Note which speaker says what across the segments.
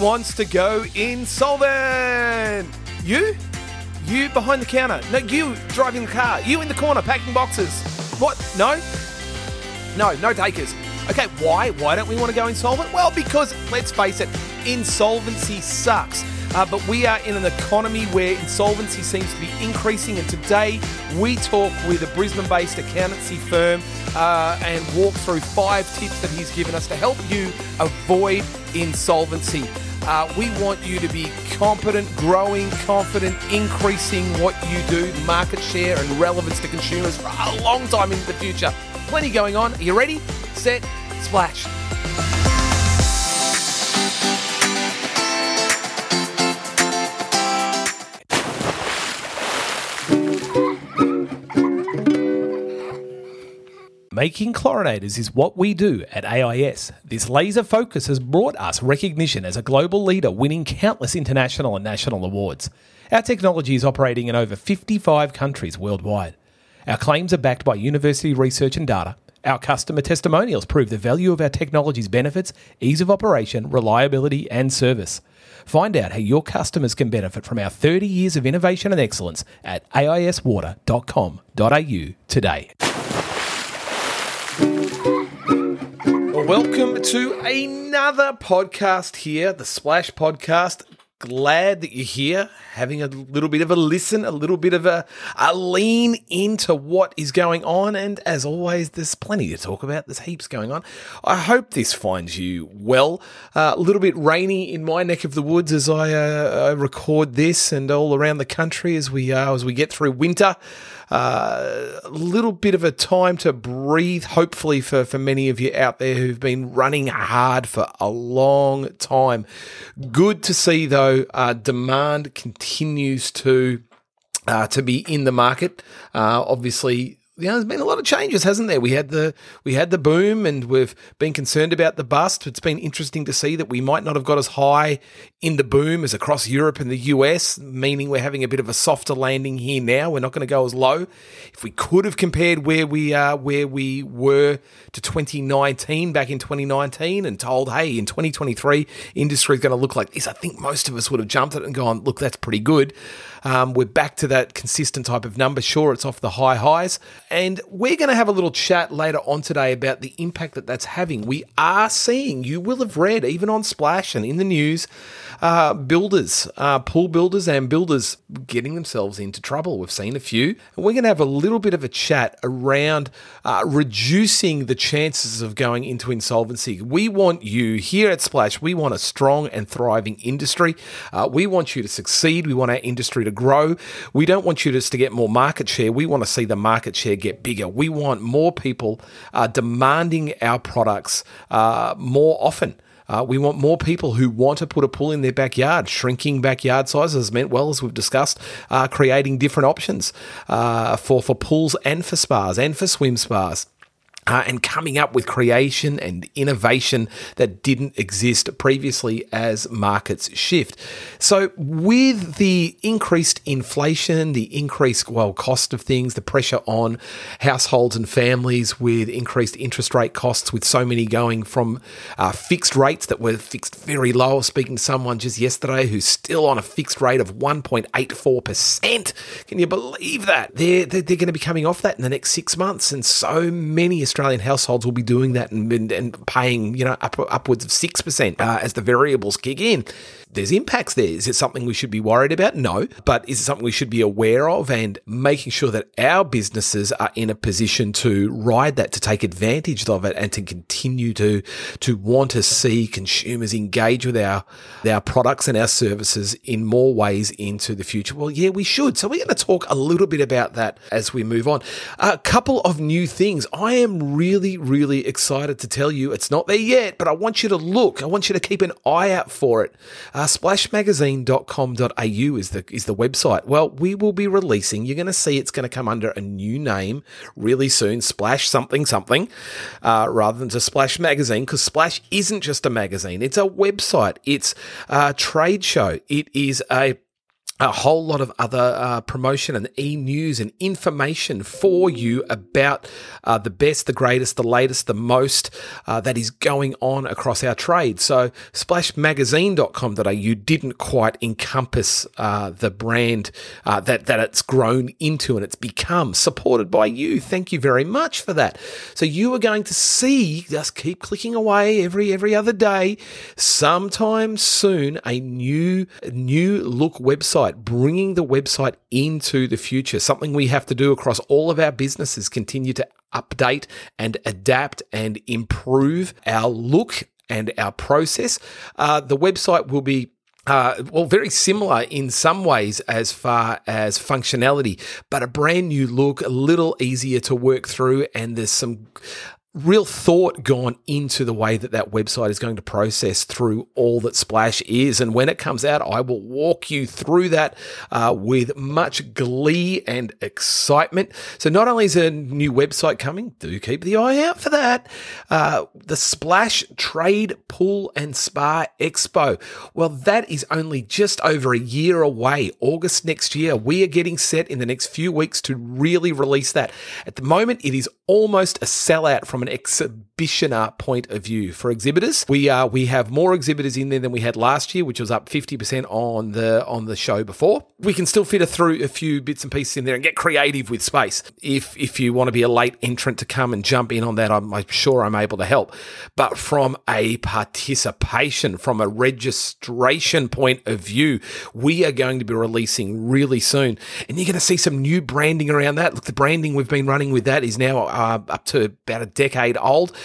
Speaker 1: wants to go insolvent? You? You behind the counter? No, you driving the car? You in the corner packing boxes? What? No? No, no takers. Okay, why? Why don't we want to go insolvent? Well, because let's face it, insolvency sucks. Uh, but we are in an economy where insolvency seems to be increasing, and today we talk with a Brisbane based accountancy firm uh, and walk through five tips that he's given us to help you avoid insolvency. Uh, we want you to be competent, growing, confident, increasing what you do, market share, and relevance to consumers for a long time into the future. Plenty going on. Are you ready? Set, splash. Making chlorinators is what we do at AIS. This laser focus has brought us recognition as a global leader, winning countless international and national awards. Our technology is operating in over 55 countries worldwide. Our claims are backed by university research and data. Our customer testimonials prove the value of our technology's benefits, ease of operation, reliability, and service. Find out how your customers can benefit from our 30 years of innovation and excellence at aiswater.com.au today. Welcome to another podcast here, the Splash Podcast. Glad that you're here, having a little bit of a listen, a little bit of a, a lean into what is going on. And as always, there's plenty to talk about. There's heaps going on. I hope this finds you well. Uh, a little bit rainy in my neck of the woods as I, uh, I record this, and all around the country as we uh, as we get through winter a little bit of a time to breathe, hopefully, for, for many of you out there who've been running hard for a long time. Good to see, though, uh, demand continues to. Uh, to be in the market, uh, obviously you know, there's been a lot of changes, hasn't there? We had the we had the boom, and we've been concerned about the bust. It's been interesting to see that we might not have got as high in the boom as across Europe and the US, meaning we're having a bit of a softer landing here now. We're not going to go as low. If we could have compared where we are, where we were to 2019 back in 2019, and told, hey, in 2023, industry is going to look like this, I think most of us would have jumped at it and gone, look, that's pretty good. Um, we're back to that consistent type of number. Sure, it's off the high highs. And we're going to have a little chat later on today about the impact that that's having. We are seeing, you will have read, even on Splash and in the news, uh, builders, uh, pool builders and builders getting themselves into trouble. We've seen a few. And we're going to have a little bit of a chat around uh, reducing the chances of going into insolvency. We want you here at Splash, we want a strong and thriving industry. Uh, we want you to succeed. We want our industry to grow. We don't want you just to get more market share. We want to see the market share get bigger. We want more people uh, demanding our products uh, more often. Uh, we want more people who want to put a pool in their backyard. Shrinking backyard sizes meant, well, as we've discussed, uh, creating different options uh, for, for pools and for spas and for swim spas uh, and coming up with creation and innovation that didn't exist previously as markets shift. So, with the increased inflation, the increased well cost of things, the pressure on households and families with increased interest rate costs, with so many going from uh, fixed rates that were fixed very low. I was speaking to someone just yesterday who's still on a fixed rate of 1.84%. Can you believe that? They're, they're, they're going to be coming off that in the next six months, and so many Australian households will be doing that and, and, and paying, you know, up, upwards of 6% uh, as the variables kick in there's impacts there. Is it something we should be worried about? No. But is it something we should be aware of and making sure that our businesses are in a position to ride that, to take advantage of it and to continue to, to want to see consumers engage with our, our products and our services in more ways into the future? Well, yeah, we should. So we're going to talk a little bit about that as we move on. A couple of new things. I am really, really excited to tell you it's not there yet, but I want you to look. I want you to keep an eye out for it. Uh, splashmagazine.com.au is the is the website. Well, we will be releasing. You're going to see it's going to come under a new name really soon. Splash something something, uh, rather than just Splash Magazine, because Splash isn't just a magazine. It's a website. It's a trade show. It is a a whole lot of other uh, promotion and e news and information for you about uh, the best, the greatest, the latest, the most uh, that is going on across our trade. So, splashmagazine.com.au didn't quite encompass uh, the brand uh, that, that it's grown into and it's become, supported by you. Thank you very much for that. So, you are going to see, just keep clicking away every every other day, sometime soon, a new, new look website website, bringing the website into the future, something we have to do across all of our businesses, continue to update and adapt and improve our look and our process. Uh, the website will be uh, well, very similar in some ways as far as functionality, but a brand new look, a little easier to work through, and there's some real thought gone into the way that that website is going to process through all that Splash is. And when it comes out, I will walk you through that uh, with much glee and excitement. So not only is a new website coming, do keep the eye out for that. Uh, the Splash Trade Pool and Spa Expo. Well, that is only just over a year away. August next year. We are getting set in the next few weeks to really release that. At the moment, it is almost a sellout from an exhibitioner point of view. For exhibitors, we uh, we have more exhibitors in there than we had last year, which was up fifty percent on the on the show before. We can still fit a through a few bits and pieces in there and get creative with space. If if you want to be a late entrant to come and jump in on that, I'm, I'm sure I'm able to help. But from a participation, from a registration point of view, we are going to be releasing really soon, and you're going to see some new branding around that. Look, the branding we've been running with that is now uh, up to about a decade old.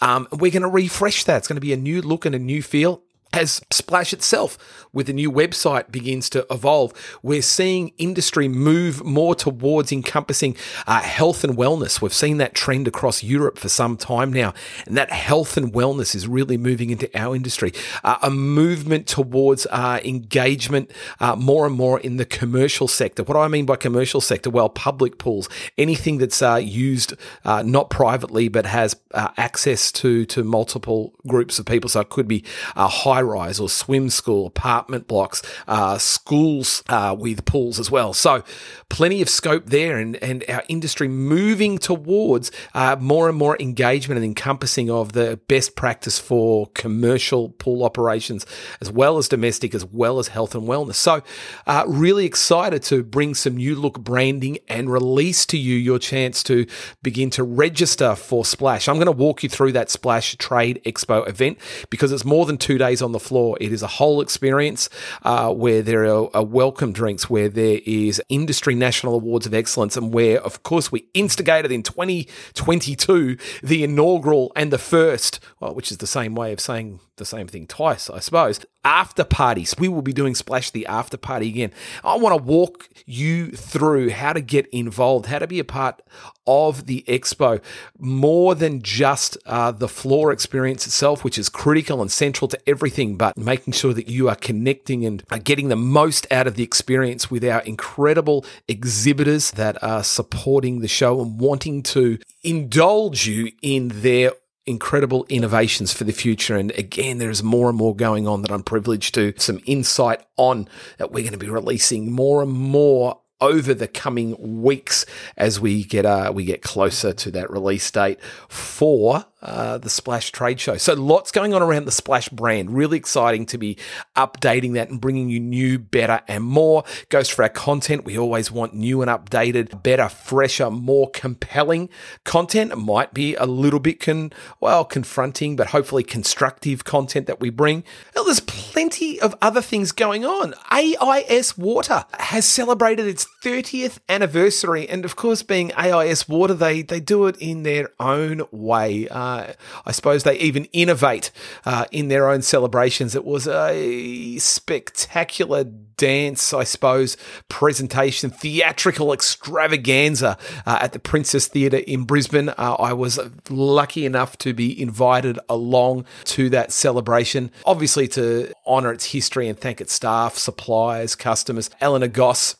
Speaker 1: Um, we're going to refresh that. It's going to be a new look and a new feel as Splash itself, with the new website, begins to evolve, we're seeing industry move more towards encompassing uh, health and wellness. We've seen that trend across Europe for some time now, and that health and wellness is really moving into our industry. Uh, a movement towards uh, engagement uh, more and more in the commercial sector. What do I mean by commercial sector? Well, public pools, anything that's uh, used uh, not privately but has access to to multiple groups of people. So it could be a high rise or swim school, apartment blocks, uh, schools uh, with pools as well. So plenty of scope there and, and our industry moving towards uh, more and more engagement and encompassing of the best practice for commercial pool operations as well as domestic as well as health and wellness. So uh, really excited to bring some new look branding and release to you your chance to begin to register for Splash. I'm going to walk you through that Splash Trade Expo event because it's more than two days on the floor. It is a whole experience uh, where there are, are, welcome drinks, where there is industry national awards of excellence, and where, of course, we instigated in 2022 the inaugural and the first, well, which is the same way of saying the same thing twice, I suppose. After parties. We will be doing Splash the after party again. I want to walk you through how to get involved, how to be a part of the expo, more than just uh, the floor experience itself, which is critical and central to everything, but making sure that you are connecting and are getting the most out of the experience with our incredible exhibitors that are supporting the show and wanting to indulge you in their incredible innovations for the future. And again, there's more and more going on that I'm privileged to some insight on that we're going to be releasing more and more over the coming weeks as we get uh, we get closer to that release date for uh, the Splash Trade Show. So lots going on around the Splash brand. Really exciting to be updating that and bringing you new, better, and more. Goes for our content. We always want new and updated, better, fresher, more compelling content. It might be a little bit con well confronting, but hopefully constructive content that we bring. Well, there's plenty of other things going on. AIS Water has celebrated its 30th anniversary, and of course, being AIS Water, they they do it in their own way. Uh, uh, I suppose they even innovate uh, in their own celebrations. It was a spectacular dance, I suppose, presentation, theatrical extravaganza uh, at the Princess Theatre in Brisbane. Uh, I was lucky enough to be invited along to that celebration, obviously to honour its history and thank its staff, suppliers, customers. Eleanor Goss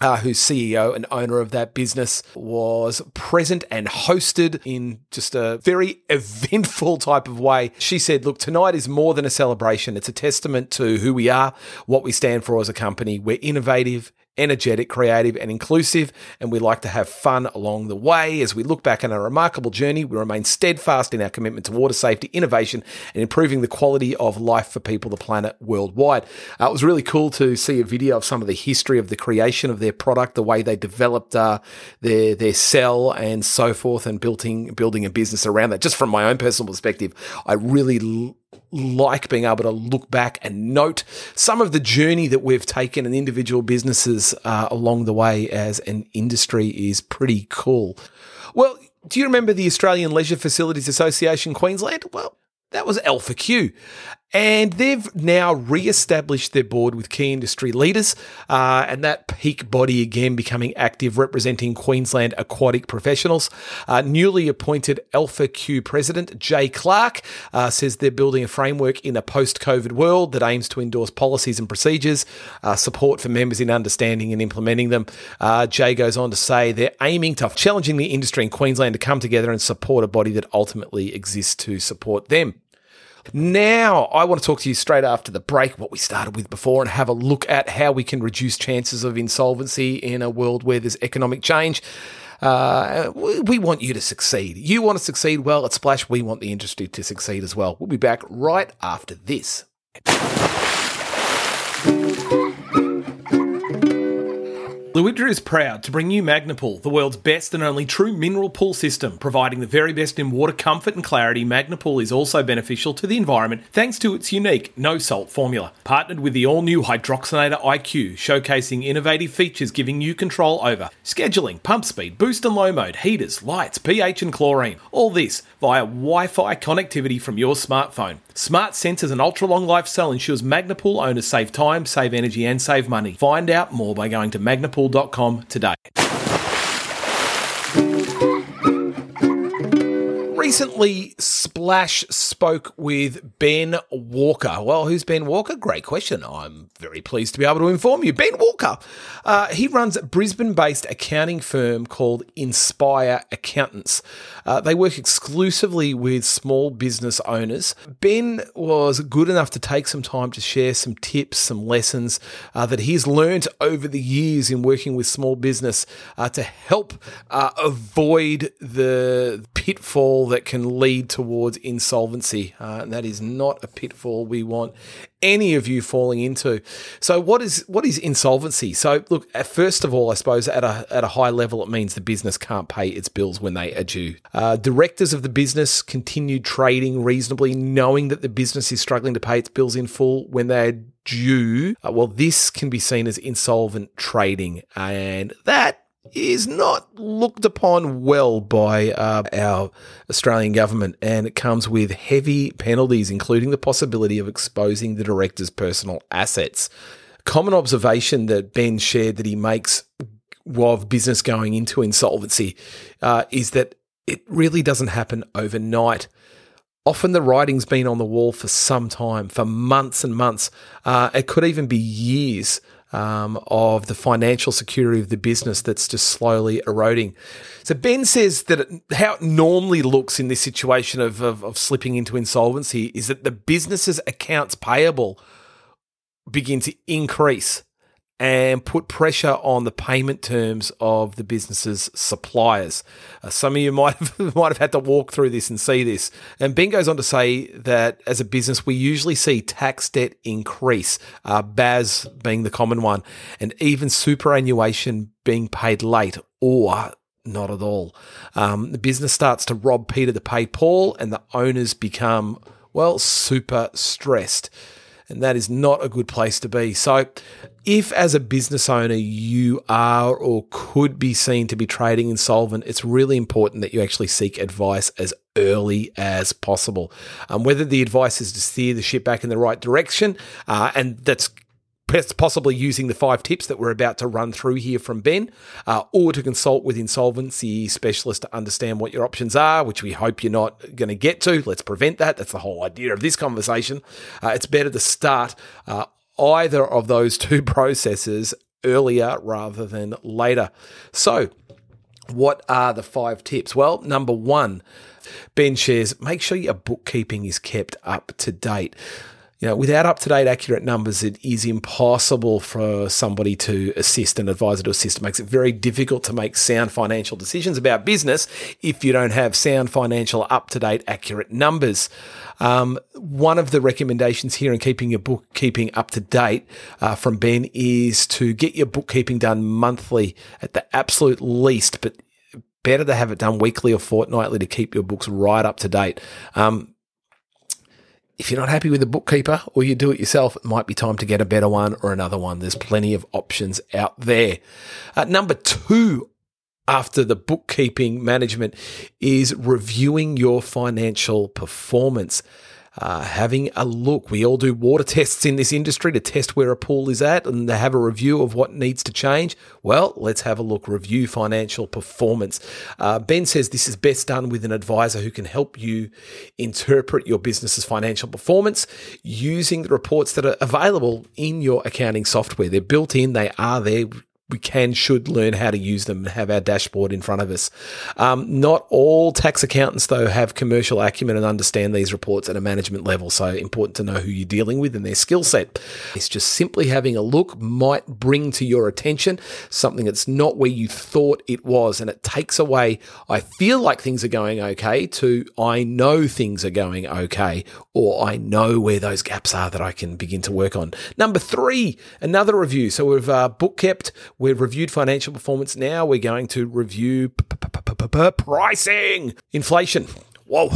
Speaker 1: uh, who's CEO and owner of that business, was present and hosted in just a very eventful type of way. She said, Look, tonight is more than a celebration. It's a testament to who we are, what we stand for as a company. We're innovative, energetic, creative, and inclusive, and we like to have fun along the way. As we look back on our remarkable journey, we remain steadfast in our commitment to water safety, innovation, and improving the quality of life for people, the planet worldwide. Uh, it was really cool to see a video of some of the history of the creation of their product, the way they developed uh, their their cell, and so forth, and building building a business around that. Just from my own personal perspective, I really. L- like being able to look back and note some of the journey that we've taken and individual businesses uh, along the way as an industry is pretty cool. Well, do you remember the Australian Leisure Facilities Association Queensland? Well, that was Alpha Q. And they've now re-established their board with key industry leaders, uh, and that peak body again becoming active, representing Queensland aquatic professionals. Uh, newly appointed Alpha Q president Jay Clark uh, says they're building a framework in a post-COVID world that aims to endorse policies and procedures, uh, support for members in understanding and implementing them. Uh, Jay goes on to say they're aiming to challenging the industry in Queensland to come together and support a body that ultimately exists to support them. Now, I want to talk to you straight after the break, what we started with before, and have a look at how we can reduce chances of insolvency in a world where there's economic change. Uh, we want you to succeed. You want to succeed? Well, at Splash, we want the industry to succeed as well. We'll be back right after this. Fluidra is proud to bring you Magnapool, the world's best and only true mineral pool system. Providing the very best in water comfort and clarity, Magnapool is also beneficial to the environment thanks to its unique no salt formula. Partnered with the all new Hydroxinator IQ, showcasing innovative features giving you control over scheduling, pump speed, boost and low mode, heaters, lights, pH, and chlorine. All this via Wi Fi connectivity from your smartphone. Smart sensors and ultra long life cell ensures Magnapool owners save time, save energy, and save money. Find out more by going to today. Recently, Splash spoke with Ben Walker. Well, who's Ben Walker? Great question. I'm very pleased to be able to inform you. Ben Walker, uh, he runs a Brisbane based accounting firm called Inspire Accountants. Uh, they work exclusively with small business owners. Ben was good enough to take some time to share some tips, some lessons uh, that he's learned over the years in working with small business uh, to help uh, avoid the pitfall that can lead towards insolvency. Uh, and that is not a pitfall we want any of you falling into. So what is what is insolvency? So look, first of all, I suppose at a at a high level, it means the business can't pay its bills when they are due. Uh, directors of the business continued trading reasonably, knowing that the business is struggling to pay its bills in full when they're due. Uh, well, this can be seen as insolvent trading, and that is not looked upon well by uh, our Australian government, and it comes with heavy penalties, including the possibility of exposing the director's personal assets. Common observation that Ben shared that he makes of business going into insolvency uh, is that it really doesn't happen overnight. Often the writing's been on the wall for some time, for months and months. Uh, it could even be years um, of the financial security of the business that's just slowly eroding. So Ben says that it, how it normally looks in this situation of, of, of slipping into insolvency is that the business's accounts payable begin to increase and put pressure on the payment terms of the business's suppliers. Uh, some of you might have, might have had to walk through this and see this. And Ben goes on to say that as a business, we usually see tax debt increase, uh, BAS being the common one, and even superannuation being paid late or not at all. Um, the business starts to rob Peter to pay Paul, and the owners become, well, super stressed and that is not a good place to be. So, if as a business owner you are or could be seen to be trading insolvent, it's really important that you actually seek advice as early as possible. Um, whether the advice is to steer the ship back in the right direction, uh, and that's possibly using the five tips that we're about to run through here from Ben, uh, or to consult with insolvency specialists to understand what your options are, which we hope you're not going to get to. Let's prevent that. That's the whole idea of this conversation. Uh, it's better to start uh, either of those two processes earlier rather than later. So, what are the five tips? Well, number one, Ben shares make sure your bookkeeping is kept up to date. You know, without up to date, accurate numbers, it is impossible for somebody to assist, an advisor to assist. It makes it very difficult to make sound financial decisions about business if you don't have sound financial, up to date, accurate numbers. Um, one of the recommendations here in keeping your bookkeeping up to date uh, from Ben is to get your bookkeeping done monthly at the absolute least, but better to have it done weekly or fortnightly to keep your books right up to date. Um, if you're not happy with the bookkeeper or you do it yourself, it might be time to get a better one or another one. There's plenty of options out there. Uh, number two, after the bookkeeping management, is reviewing your financial performance uh, having a look. We all do water tests in this industry to test where a pool is at and to have a review of what needs to change. Well, let's have a look. Review financial performance. Uh, ben says this is best done with an advisor who can help you interpret your business's financial performance using the reports that are available in your accounting software. They're built in, they are there we can should learn how to use them and have our dashboard in front of us. Um, not all tax accountants though have commercial acumen and understand these reports at a management level. So important to know who you're dealing with and their skill set. It's just simply having a look might bring to your attention something that's not where you thought it was, and it takes away. I feel like things are going okay to I know things are going okay, or I know where those gaps are that I can begin to work on. Number three, another review. So we've uh, book kept We've reviewed financial performance. Now we're going to review pricing. Inflation. Whoa.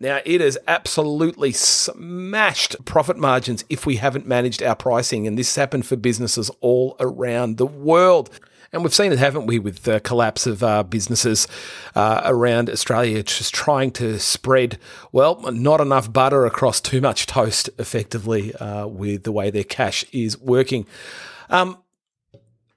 Speaker 1: Now, it has absolutely smashed profit margins if we haven't managed our pricing. And this happened for businesses all around the world. And we've seen it, haven't we, with the collapse of uh, businesses uh, around Australia, just trying to spread, well, not enough butter across too much toast effectively uh, with the way their cash is working. Um,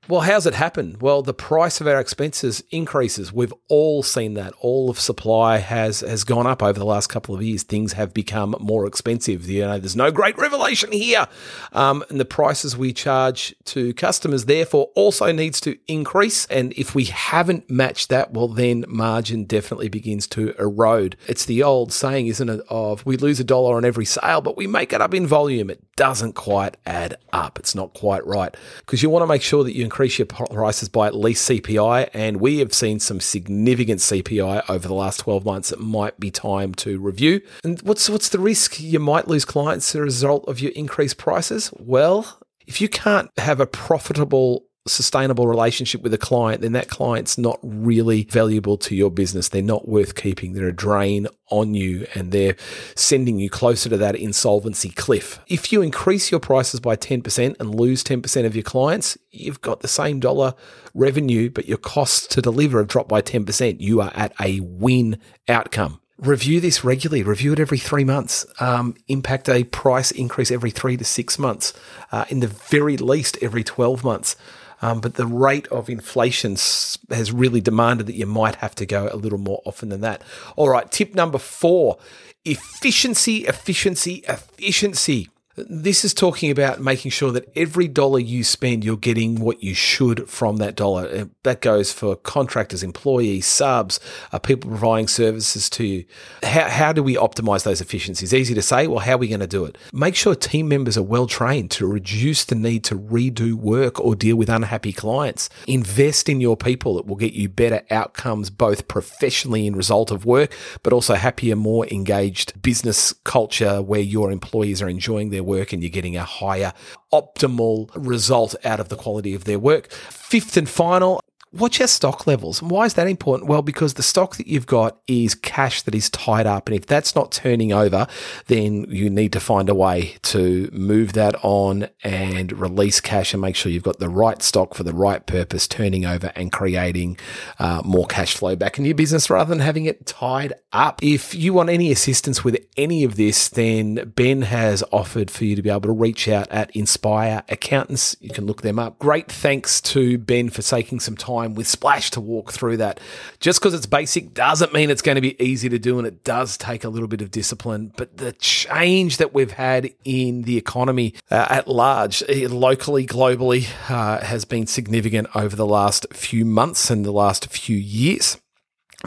Speaker 1: well, how's it happen? Well, the price of our expenses increases. We've all seen that. All of supply has has gone up over the last couple of years. Things have become more expensive. You know, there's no great revelation here, um, and the prices we charge to customers therefore also needs to increase. And if we haven't matched that, well, then margin definitely begins to erode. It's the old saying, isn't it? Of we lose a dollar on every sale, but we make it up in volume. It doesn't quite add up. It's not quite right because you want to make sure that you increase your prices by at least CPI. And we have seen some significant CPI over the last 12 months. It might be time to review. And what's, what's the risk? You might lose clients as a result of your increased prices. Well, if you can't have a profitable sustainable relationship with a client, then that client's not really valuable to your business. They're not worth keeping. They're a drain on you and they're sending you closer to that insolvency cliff. If you increase your prices by 10% and lose 10% of your clients, you've got the same dollar revenue, but your costs to deliver have dropped by 10%. You are at a win outcome review this regularly. Review it every three months. Um, impact a price increase every three to six months. Uh, in the very least, every 12 months. Um, but the rate of inflation has really demanded that you might have to go a little more often than that. All right, tip number four efficiency, efficiency, efficiency. This is talking about making sure that every dollar you spend, you're getting what you should from that dollar. That goes for contractors, employees, subs, uh, people providing services to you. How, how do we optimize those efficiencies? Easy to say. Well, how are we going to do it? Make sure team members are well trained to reduce the need to redo work or deal with unhappy clients. Invest in your people. It will get you better outcomes, both professionally in result of work, but also happier, more engaged business culture where your employees are enjoying their their work and you're getting a higher optimal result out of the quality of their work. Fifth and final, Watch your stock levels. And why is that important? Well, because the stock that you've got is cash that is tied up. And if that's not turning over, then you need to find a way to move that on and release cash and make sure you've got the right stock for the right purpose, turning over and creating uh, more cash flow back in your business rather than having it tied up. If you want any assistance with any of this, then Ben has offered for you to be able to reach out at Inspire Accountants. You can look them up. Great thanks to Ben for taking some time time with Splash to walk through that. Just because it's basic doesn't mean it's going to be easy to do, and it does take a little bit of discipline. But the change that we've had in the economy uh, at large, eh, locally, globally, uh, has been significant over the last few months and the last few years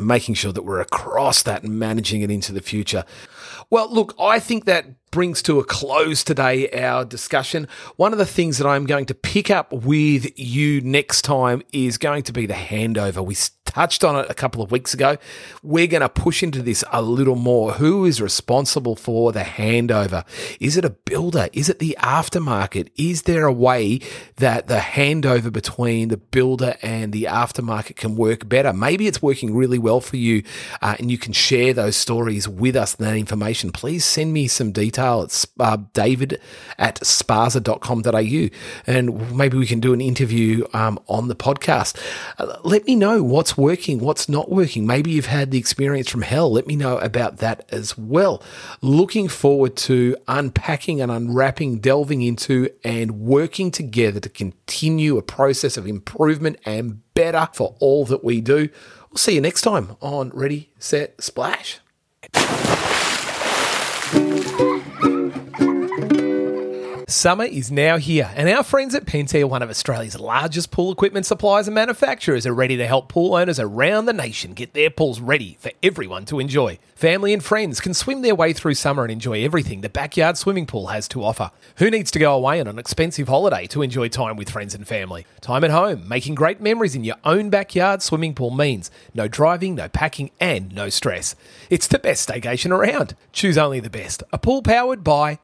Speaker 1: making sure that we're across that and managing it into the future. Well, look, I think that brings to a close today our discussion. One of the things that I'm going to pick up with you next time is going to be the handover. We touched on it a couple of weeks ago. We're going to push into this a little more. Who is responsible for the handover? Is it a builder? Is it the aftermarket? Is there a way that the handover between the builder and the aftermarket can work better? Maybe it's working really well for you uh, and you can share those stories with us and that information. Please send me some detail. It's uh, david at sparza.com.au and maybe we can do an interview um, on the podcast. Uh, let me know what's working, what's not working. Maybe you've had the experience from hell. Let me know about that as well. Looking forward to unpacking and unwrapping, delving into, and working together to continue a process of improvement and better for all that we do. We'll see you next time on Ready, Set, Splash. Summer is now here, and our friends at Pentair, one of Australia's largest pool equipment suppliers and manufacturers, are ready to help pool owners around the nation get their pools ready for everyone to enjoy. Family and friends can swim their way through summer and enjoy everything the backyard swimming pool has to offer. Who needs to go away on an expensive holiday to enjoy time with friends and family? Time at home, making great memories in your own backyard swimming pool means no driving, no packing, and no stress. It's the best staycation around. Choose only the best. A pool powered by